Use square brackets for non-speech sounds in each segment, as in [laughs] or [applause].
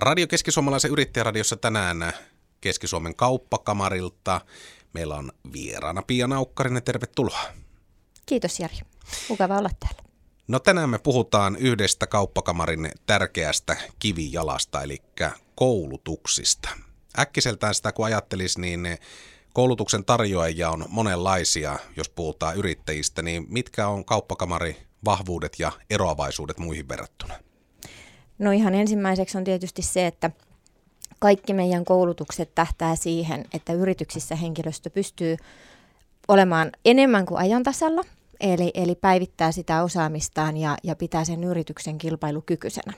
Radio Keski-Suomalaisen yrittäjäradiossa tänään Keski-Suomen kauppakamarilta. Meillä on vieraana Pia Naukkarinen, tervetuloa. Kiitos Jari, mukava olla täällä. No tänään me puhutaan yhdestä kauppakamarin tärkeästä kivijalasta, eli koulutuksista. Äkkiseltään sitä kun ajattelisi, niin koulutuksen tarjoajia on monenlaisia, jos puhutaan yrittäjistä, niin mitkä on kauppakamari vahvuudet ja eroavaisuudet muihin verrattuna? No ihan ensimmäiseksi on tietysti se, että kaikki meidän koulutukset tähtää siihen, että yrityksissä henkilöstö pystyy olemaan enemmän kuin ajantasalla, eli, eli päivittää sitä osaamistaan ja, ja pitää sen yrityksen kilpailukykyisenä.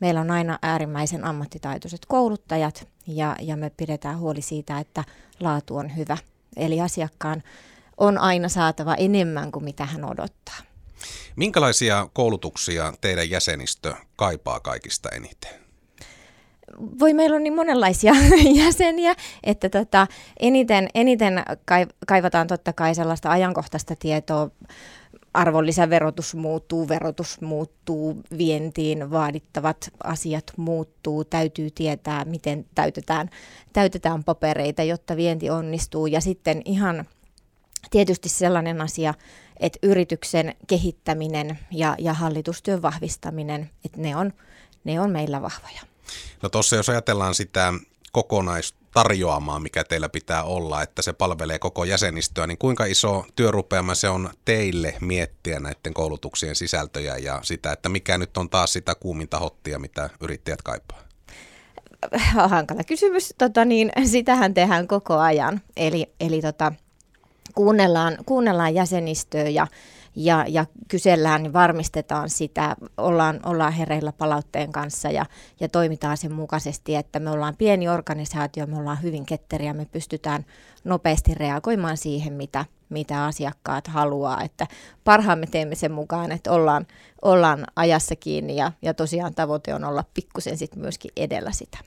Meillä on aina äärimmäisen ammattitaitoiset kouluttajat ja, ja me pidetään huoli siitä, että laatu on hyvä. Eli asiakkaan on aina saatava enemmän kuin mitä hän odottaa. Minkälaisia koulutuksia teidän jäsenistö kaipaa kaikista eniten? Voi meillä on niin monenlaisia [laughs] jäseniä, että tota, eniten, eniten kaivataan totta kai sellaista ajankohtaista tietoa. Arvonlisäverotus muuttuu, verotus muuttuu, vientiin vaadittavat asiat muuttuu, täytyy tietää, miten täytetään, täytetään papereita, jotta vienti onnistuu. Ja sitten ihan tietysti sellainen asia, että yrityksen kehittäminen ja, ja hallitustyön vahvistaminen, että ne on, ne on meillä vahvoja. No tuossa jos ajatellaan sitä kokonaistarjoamaa, mikä teillä pitää olla, että se palvelee koko jäsenistöä, niin kuinka iso työrupeama se on teille miettiä näiden koulutuksien sisältöjä ja sitä, että mikä nyt on taas sitä kuuminta hottia, mitä yrittäjät kaipaa? Hankala kysymys. Tota niin, sitähän tehdään koko ajan. Eli, eli tota, kuunnellaan, kuunnellaan jäsenistöä ja, ja, ja kysellään, niin varmistetaan sitä, ollaan, ollaan hereillä palautteen kanssa ja, ja toimitaan sen mukaisesti, että me ollaan pieni organisaatio, me ollaan hyvin ketteriä, me pystytään nopeasti reagoimaan siihen, mitä, mitä asiakkaat haluaa, että parhaamme teemme sen mukaan, että ollaan, ollaan ajassa kiinni ja, ja tosiaan tavoite on olla pikkusen sitten myöskin edellä sitä.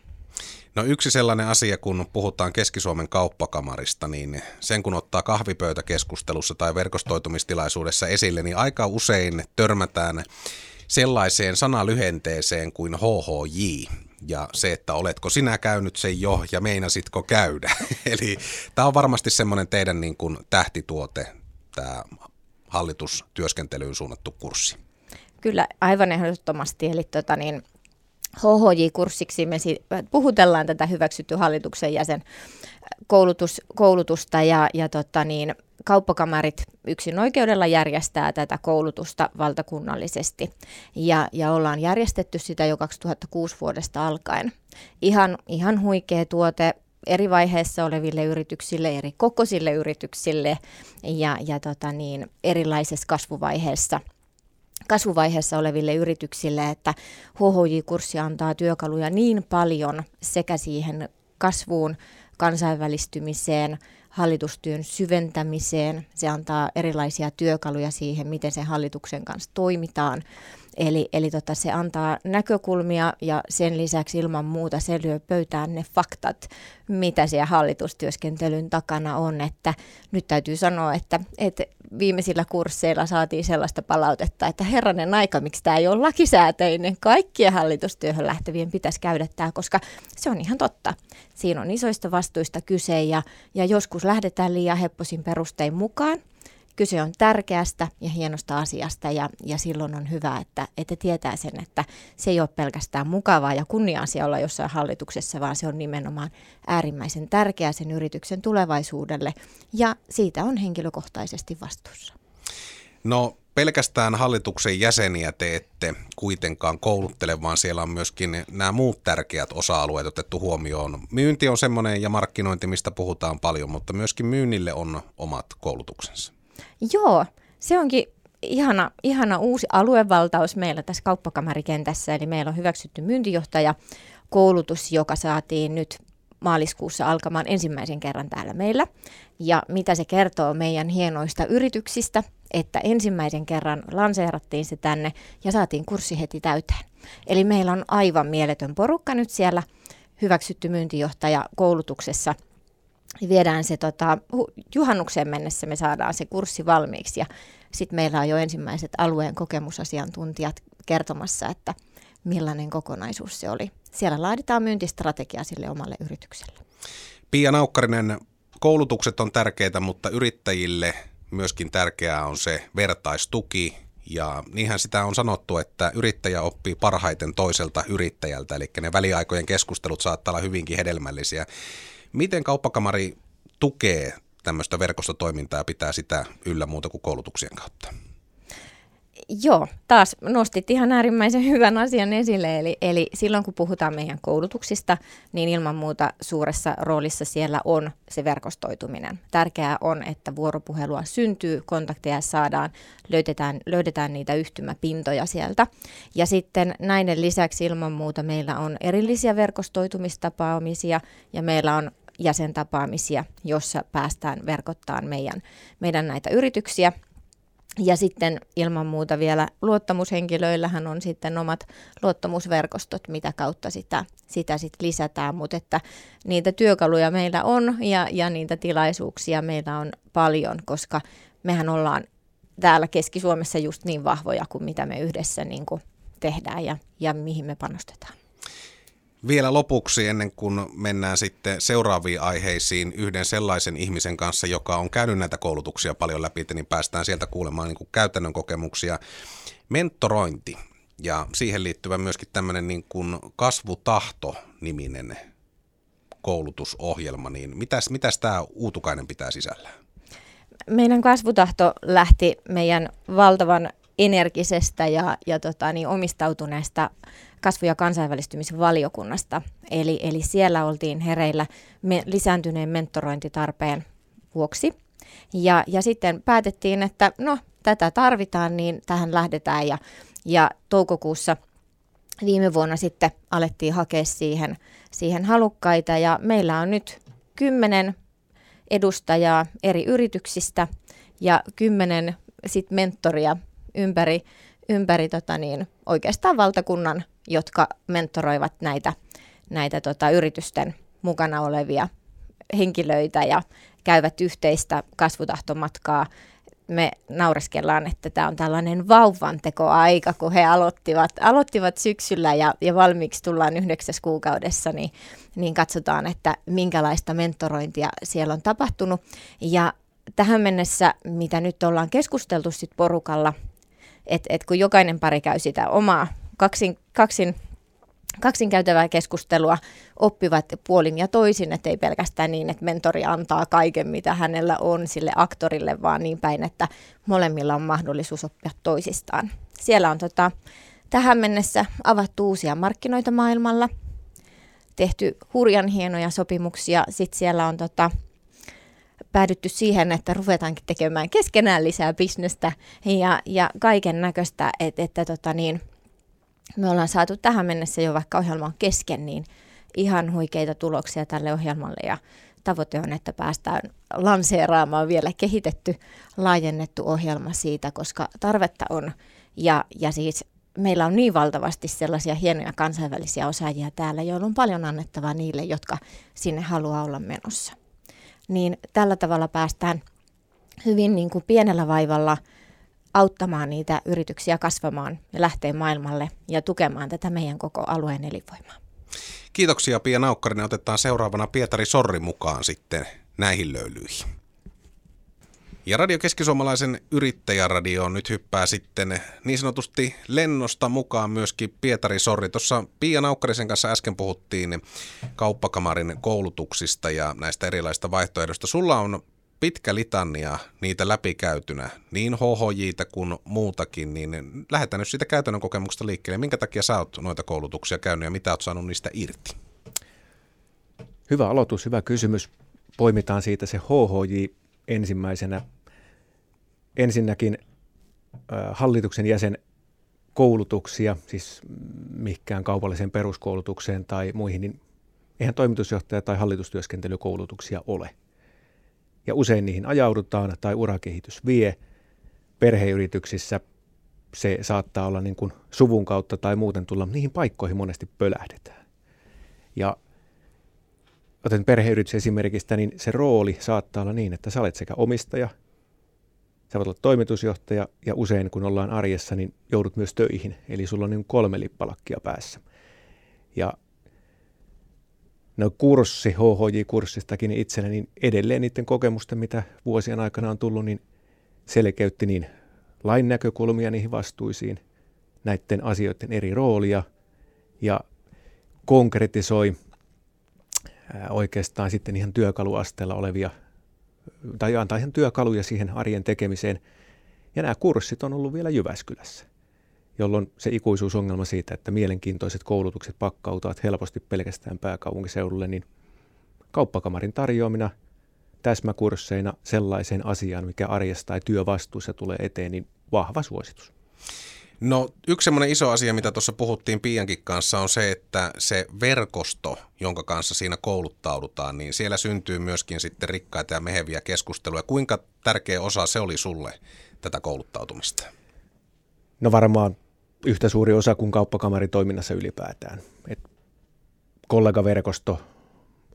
No yksi sellainen asia, kun puhutaan Keski-Suomen kauppakamarista, niin sen kun ottaa kahvipöytäkeskustelussa tai verkostoitumistilaisuudessa esille, niin aika usein törmätään sellaiseen sanalyhenteeseen kuin HHJ. Ja se, että oletko sinä käynyt sen jo ja meinasitko käydä. [laughs] Eli tämä on varmasti semmoinen teidän niin kuin tähtituote, tämä hallitustyöskentelyyn suunnattu kurssi. Kyllä, aivan ehdottomasti. Eli tota niin, HHJ-kurssiksi me puhutellaan tätä hyväksytty hallituksen jäsen koulutus, koulutusta ja, ja tota niin, kauppakamarit yksin oikeudella järjestää tätä koulutusta valtakunnallisesti ja, ja ollaan järjestetty sitä jo 2006 vuodesta alkaen. Ihan, ihan huikea tuote eri vaiheessa oleville yrityksille, eri kokoisille yrityksille ja, ja tota niin, erilaisessa kasvuvaiheessa – kasvuvaiheessa oleville yrityksille, että HHJ-kurssi antaa työkaluja niin paljon sekä siihen kasvuun, kansainvälistymiseen, hallitustyön syventämiseen. Se antaa erilaisia työkaluja siihen, miten se hallituksen kanssa toimitaan. Eli, eli tota, se antaa näkökulmia ja sen lisäksi ilman muuta se lyö pöytään ne faktat, mitä siellä hallitustyöskentelyn takana on. Että nyt täytyy sanoa, että, että viimeisillä kursseilla saatiin sellaista palautetta, että herranen aika, miksi tämä ei ole lakisääteinen. Kaikkien hallitustyöhön lähtevien pitäisi käydä tämä, koska se on ihan totta. Siinä on isoista vastuista kyse ja, ja joskus lähdetään liian hepposin perustein mukaan – kyse on tärkeästä ja hienosta asiasta ja, ja silloin on hyvä, että, että tietää sen, että se ei ole pelkästään mukavaa ja kunnia-asia olla jossain hallituksessa, vaan se on nimenomaan äärimmäisen tärkeää sen yrityksen tulevaisuudelle ja siitä on henkilökohtaisesti vastuussa. No pelkästään hallituksen jäseniä te ette kuitenkaan kouluttele, vaan siellä on myöskin nämä muut tärkeät osa-alueet otettu huomioon. Myynti on semmoinen ja markkinointi, mistä puhutaan paljon, mutta myöskin myynnille on omat koulutuksensa. Joo, se onkin ihana, ihana uusi aluevaltaus meillä tässä kauppakamarikentässä. Eli meillä on hyväksytty myyntijohtaja koulutus, joka saatiin nyt maaliskuussa alkamaan ensimmäisen kerran täällä meillä. Ja mitä se kertoo meidän hienoista yrityksistä, että ensimmäisen kerran lanseerattiin se tänne ja saatiin kurssi heti täyteen. Eli meillä on aivan mieletön porukka nyt siellä hyväksytty myyntijohtaja koulutuksessa – viedään se tota, juhannukseen mennessä me saadaan se kurssi valmiiksi ja sitten meillä on jo ensimmäiset alueen kokemusasiantuntijat kertomassa, että millainen kokonaisuus se oli. Siellä laaditaan myyntistrategia sille omalle yritykselle. Pia Naukkarinen, koulutukset on tärkeitä, mutta yrittäjille myöskin tärkeää on se vertaistuki. Ja niinhän sitä on sanottu, että yrittäjä oppii parhaiten toiselta yrittäjältä, eli ne väliaikojen keskustelut saattaa olla hyvinkin hedelmällisiä. Miten kauppakamari tukee tämmöistä verkostotoimintaa ja pitää sitä yllä muuta kuin koulutuksien kautta? Joo, taas nostit ihan äärimmäisen hyvän asian esille. Eli, eli silloin kun puhutaan meidän koulutuksista, niin ilman muuta suuressa roolissa siellä on se verkostoituminen. Tärkeää on, että vuoropuhelua syntyy, kontakteja saadaan, löydetään, löydetään niitä yhtymäpintoja sieltä. Ja sitten näiden lisäksi ilman muuta meillä on erillisiä verkostoitumistapaamisia ja meillä on jäsentapaamisia, jossa päästään verkottaan meidän, meidän näitä yrityksiä ja sitten ilman muuta vielä luottamushenkilöillähän on sitten omat luottamusverkostot, mitä kautta sitä, sitä sit lisätään, mutta että niitä työkaluja meillä on ja, ja niitä tilaisuuksia meillä on paljon, koska mehän ollaan täällä Keski-Suomessa just niin vahvoja kuin mitä me yhdessä niin kuin tehdään ja, ja mihin me panostetaan. Vielä lopuksi, ennen kuin mennään sitten seuraaviin aiheisiin, yhden sellaisen ihmisen kanssa, joka on käynyt näitä koulutuksia paljon läpi, niin päästään sieltä kuulemaan niin kuin käytännön kokemuksia. Mentorointi ja siihen liittyvä myöskin tämmöinen niin kuin kasvutahto-niminen koulutusohjelma, niin mitäs, mitäs tämä Uutukainen pitää sisällään? Meidän kasvutahto lähti meidän valtavan energisestä ja, ja tota, niin omistautuneesta kasvu- ja kansainvälistymisvaliokunnasta. Eli, eli siellä oltiin hereillä me, lisääntyneen mentorointitarpeen vuoksi. Ja, ja sitten päätettiin, että no, tätä tarvitaan, niin tähän lähdetään. Ja, ja toukokuussa viime vuonna sitten alettiin hakea siihen, siihen halukkaita. Ja meillä on nyt kymmenen edustajaa eri yrityksistä ja kymmenen sit mentoria ympäri, ympäri tota niin, oikeastaan valtakunnan jotka mentoroivat näitä, näitä tota, yritysten mukana olevia henkilöitä ja käyvät yhteistä kasvutahtomatkaa. Me naureskellaan, että tämä on tällainen vauvantekoaika, kun he aloittivat, aloittivat syksyllä ja, ja valmiiksi tullaan yhdeksäs kuukaudessa, niin, niin katsotaan, että minkälaista mentorointia siellä on tapahtunut. Ja tähän mennessä, mitä nyt ollaan keskusteltu sit porukalla, että et kun jokainen pari käy sitä omaa kaksin, kaksin, kaksin käytävää keskustelua oppivat puolin ja toisin, että ei pelkästään niin, että mentori antaa kaiken, mitä hänellä on sille aktorille, vaan niin päin, että molemmilla on mahdollisuus oppia toisistaan. Siellä on tota, tähän mennessä avattu uusia markkinoita maailmalla, tehty hurjan hienoja sopimuksia, sitten siellä on tota, päädytty siihen, että ruvetaankin tekemään keskenään lisää bisnestä ja, ja kaiken näköistä, että, että tota niin, me ollaan saatu tähän mennessä jo vaikka ohjelma on kesken, niin ihan huikeita tuloksia tälle ohjelmalle ja tavoite on, että päästään lanseeraamaan vielä kehitetty, laajennettu ohjelma siitä, koska tarvetta on ja, ja siis meillä on niin valtavasti sellaisia hienoja kansainvälisiä osaajia täällä, joilla on paljon annettavaa niille, jotka sinne haluaa olla menossa. Niin tällä tavalla päästään hyvin niin kuin pienellä vaivalla – auttamaan niitä yrityksiä kasvamaan ja lähteä maailmalle ja tukemaan tätä meidän koko alueen elinvoimaa. Kiitoksia Pia Naukkarinen. Otetaan seuraavana Pietari Sorri mukaan sitten näihin löylyihin. Ja Radio Keskisuomalaisen yrittäjäradio nyt hyppää sitten niin sanotusti lennosta mukaan myöskin Pietari Sorri. Tuossa Pia Naukkarisen kanssa äsken puhuttiin kauppakamarin koulutuksista ja näistä erilaisista vaihtoehdoista. Sulla on pitkä litania niitä läpikäytynä, niin HHJitä kuin muutakin, niin lähdetään nyt siitä käytännön kokemuksesta liikkeelle. Minkä takia sä oot noita koulutuksia käynyt ja mitä oot saanut niistä irti? Hyvä aloitus, hyvä kysymys. Poimitaan siitä se HHJ ensimmäisenä. Ensinnäkin hallituksen jäsen koulutuksia, siis mihinkään kaupalliseen peruskoulutukseen tai muihin, niin eihän toimitusjohtaja- tai hallitustyöskentelykoulutuksia ole – ja usein niihin ajaudutaan tai urakehitys vie. Perheyrityksissä se saattaa olla niin kuin suvun kautta tai muuten tulla, niihin paikkoihin monesti pölähdetään. Ja otan perheyritys esimerkistä, niin se rooli saattaa olla niin, että sä olet sekä omistaja, Sä voit olla toimitusjohtaja ja usein kun ollaan arjessa, niin joudut myös töihin. Eli sulla on niin kolme lippalakkia päässä. Ja no kurssi, HHJ-kurssistakin itselle, niin edelleen niiden kokemusten, mitä vuosien aikana on tullut, niin selkeytti niin lain näkökulmia niihin vastuisiin, näiden asioiden eri roolia ja konkretisoi oikeastaan sitten ihan työkaluasteella olevia, tai antaa ihan työkaluja siihen arjen tekemiseen. Ja nämä kurssit on ollut vielä Jyväskylässä, jolloin se ikuisuusongelma siitä, että mielenkiintoiset koulutukset pakkautuvat helposti pelkästään pääkaupunkiseudulle, niin kauppakamarin tarjoamina täsmäkursseina sellaiseen asiaan, mikä arjesta tai työvastuussa tulee eteen, niin vahva suositus. No yksi semmoinen iso asia, mitä tuossa puhuttiin Piankin kanssa, on se, että se verkosto, jonka kanssa siinä kouluttaudutaan, niin siellä syntyy myöskin sitten rikkaita ja meheviä keskusteluja. Kuinka tärkeä osa se oli sulle tätä kouluttautumista? No varmaan yhtä suuri osa kuin kauppakamaritoiminnassa ylipäätään. Et kollegaverkosto,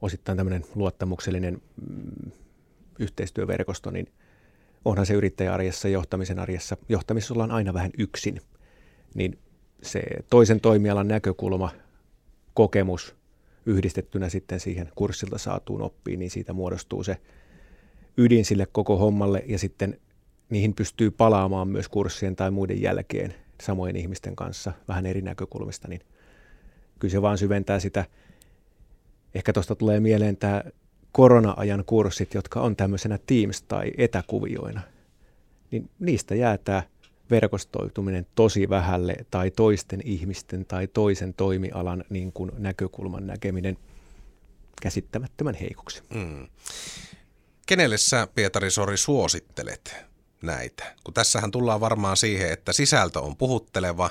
osittain tämmöinen luottamuksellinen mm, yhteistyöverkosto, niin onhan se yrittäjäarjessa, johtamisen arjessa, johtamisessa ollaan aina vähän yksin – niin se toisen toimialan näkökulma, kokemus yhdistettynä sitten siihen kurssilta saatuun oppiin, niin siitä muodostuu se ydin sille koko hommalle ja sitten niihin pystyy palaamaan myös kurssien tai muiden jälkeen samojen ihmisten kanssa vähän eri näkökulmista, niin kyllä se vaan syventää sitä. Ehkä tuosta tulee mieleen tämä korona-ajan kurssit, jotka on tämmöisenä Teams- tai etäkuvioina, niin niistä jää tämä verkostoituminen tosi vähälle tai toisten ihmisten tai toisen toimialan niin kuin näkökulman näkeminen käsittämättömän heikoksi. Mm. Kenelle sä, Pietari Sori, suosittelet näitä? Kun tässähän tullaan varmaan siihen, että sisältö on puhutteleva.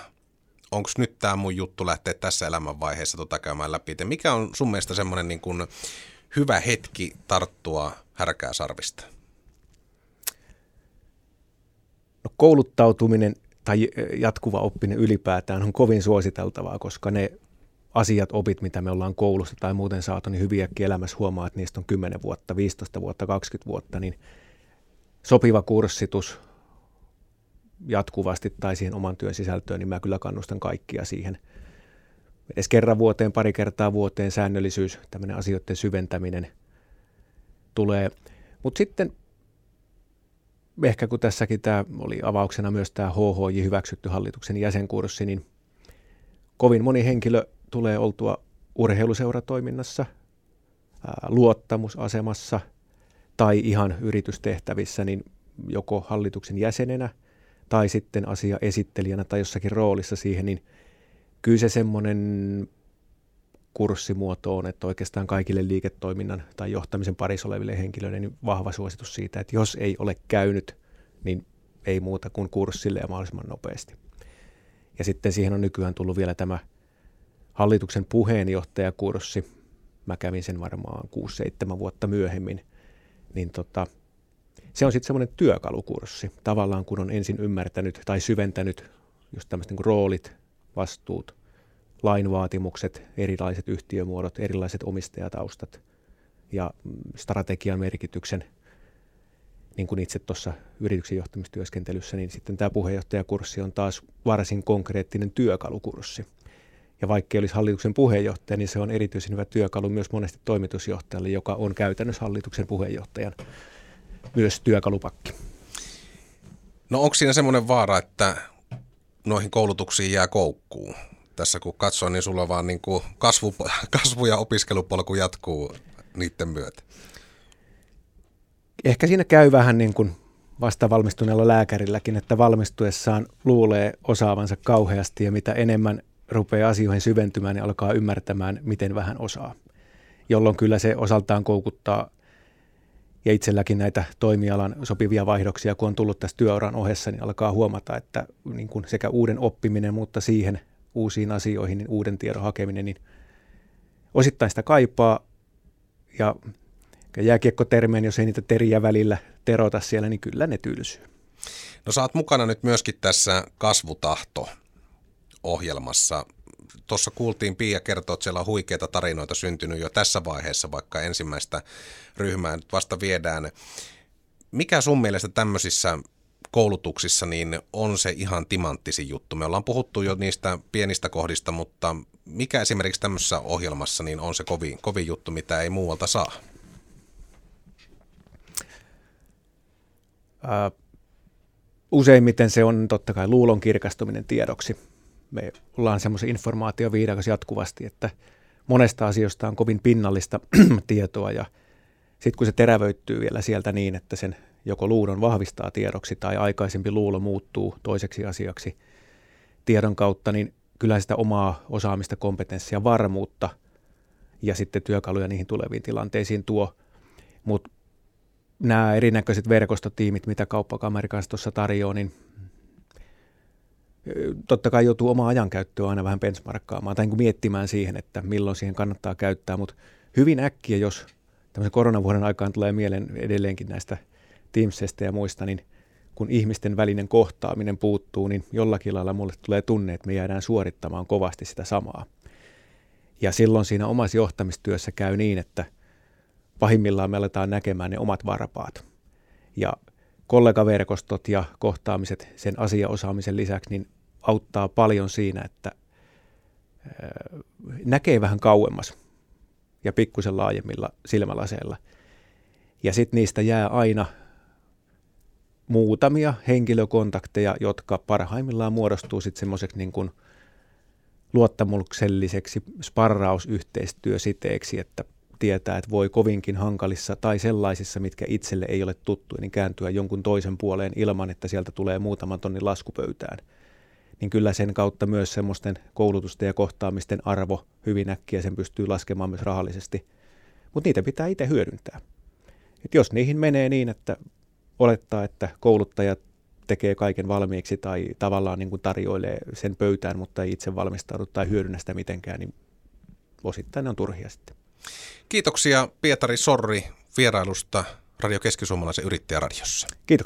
Onko nyt tämä mun juttu lähteä tässä elämänvaiheessa tota käymään läpi? Mikä on sun mielestä semmoinen niin kuin hyvä hetki tarttua härkää sarvista? No, kouluttautuminen tai jatkuva oppinen ylipäätään on kovin suositeltavaa, koska ne asiat, opit, mitä me ollaan koulusta tai muuten saatu, niin hyviäkin elämässä huomaa, että niistä on 10 vuotta, 15 vuotta, 20 vuotta, niin sopiva kurssitus jatkuvasti tai siihen oman työn sisältöön, niin mä kyllä kannustan kaikkia siihen. Edes kerran vuoteen, pari kertaa vuoteen säännöllisyys, tämmöinen asioiden syventäminen tulee. Mutta sitten ehkä kun tässäkin tämä oli avauksena myös tämä HHJ hyväksytty hallituksen jäsenkurssi, niin kovin moni henkilö tulee oltua urheiluseuratoiminnassa, luottamusasemassa tai ihan yritystehtävissä, niin joko hallituksen jäsenenä tai sitten asia esittelijänä tai jossakin roolissa siihen, niin kyllä se semmoinen kurssimuoto on, että oikeastaan kaikille liiketoiminnan tai johtamisen parissa oleville henkilöille niin vahva suositus siitä, että jos ei ole käynyt, niin ei muuta kuin kurssille ja mahdollisimman nopeasti. Ja sitten siihen on nykyään tullut vielä tämä hallituksen puheenjohtajakurssi. Mä kävin sen varmaan 6-7 vuotta myöhemmin. Niin tota, se on sitten semmoinen työkalukurssi. Tavallaan kun on ensin ymmärtänyt tai syventänyt just tämmöiset niin roolit, vastuut, lainvaatimukset, erilaiset yhtiömuodot, erilaiset omistajataustat ja strategian merkityksen, niin kuin itse tuossa yrityksen johtamistyöskentelyssä, niin sitten tämä puheenjohtajakurssi on taas varsin konkreettinen työkalukurssi. Ja vaikka olisi hallituksen puheenjohtaja, niin se on erityisen hyvä työkalu myös monesti toimitusjohtajalle, joka on käytännössä hallituksen puheenjohtajan myös työkalupakki. No onko siinä semmoinen vaara, että noihin koulutuksiin jää koukkuun? tässä kun katsoo, niin sulla vaan niin kuin kasvu, [laughs] kasvu ja opiskelupolku jatkuu niiden myötä. Ehkä siinä käy vähän niin kuin vasta valmistuneella lääkärilläkin, että valmistuessaan luulee osaavansa kauheasti ja mitä enemmän rupeaa asioihin syventymään, niin alkaa ymmärtämään, miten vähän osaa. Jolloin kyllä se osaltaan koukuttaa ja itselläkin näitä toimialan sopivia vaihdoksia, kun on tullut tässä työuran ohessa, niin alkaa huomata, että niin kuin sekä uuden oppiminen, mutta siihen uusiin asioihin, niin uuden tiedon hakeminen, niin osittain sitä kaipaa. Ja jääkiekkotermeen, jos ei niitä teriä välillä terota siellä, niin kyllä ne tylsyy. No oot mukana nyt myöskin tässä kasvutahto ohjelmassa. Tuossa kuultiin Pia kertoa, että siellä on huikeita tarinoita syntynyt jo tässä vaiheessa, vaikka ensimmäistä ryhmää nyt vasta viedään. Mikä sun mielestä tämmöisissä koulutuksissa, niin on se ihan timanttisin juttu. Me ollaan puhuttu jo niistä pienistä kohdista, mutta mikä esimerkiksi tämmöisessä ohjelmassa niin on se kovin, kovin juttu, mitä ei muualta saa? Useimmiten se on totta kai luulon kirkastuminen tiedoksi. Me ollaan semmoisen informaatioviidakas jatkuvasti, että monesta asiasta on kovin pinnallista [clears throat] tietoa ja sitten kun se terävöittyy vielä sieltä niin, että sen joko luulon vahvistaa tiedoksi tai aikaisempi luulo muuttuu toiseksi asiaksi tiedon kautta, niin kyllä sitä omaa osaamista, kompetenssia, varmuutta ja sitten työkaluja niihin tuleviin tilanteisiin tuo. Mutta nämä erinäköiset verkostotiimit, mitä kauppakamerikassa tuossa tarjoaa, niin totta kai joutuu omaa ajankäyttöä aina vähän benchmarkkaamaan tai niin miettimään siihen, että milloin siihen kannattaa käyttää, mutta hyvin äkkiä, jos tämmöisen koronavuoden aikaan tulee mieleen edelleenkin näistä Teamsista ja muista, niin kun ihmisten välinen kohtaaminen puuttuu, niin jollakin lailla mulle tulee tunne, että me jäädään suorittamaan kovasti sitä samaa. Ja silloin siinä omassa johtamistyössä käy niin, että pahimmillaan me aletaan näkemään ne omat varpaat. Ja kollegaverkostot ja kohtaamiset sen asiaosaamisen lisäksi niin auttaa paljon siinä, että näkee vähän kauemmas ja pikkusen laajemmilla silmälaseilla. Ja sitten niistä jää aina muutamia henkilökontakteja, jotka parhaimmillaan muodostuu sitten semmoiseksi niin kuin luottamukselliseksi sparrausyhteistyösiteeksi, että tietää, että voi kovinkin hankalissa tai sellaisissa, mitkä itselle ei ole tuttu, niin kääntyä jonkun toisen puoleen ilman, että sieltä tulee muutaman tonnin laskupöytään. Niin kyllä sen kautta myös semmoisten koulutusten ja kohtaamisten arvo hyvin äkkiä sen pystyy laskemaan myös rahallisesti. Mutta niitä pitää itse hyödyntää. Et jos niihin menee niin, että olettaa, että kouluttajat tekee kaiken valmiiksi tai tavallaan niin kuin tarjoilee sen pöytään, mutta ei itse valmistaudu tai hyödynnä sitä mitenkään, niin osittain ne on turhia sitten. Kiitoksia Pietari Sorri vierailusta Radio Keski-Suomalaisen yrittäjäradiossa. Kiitos.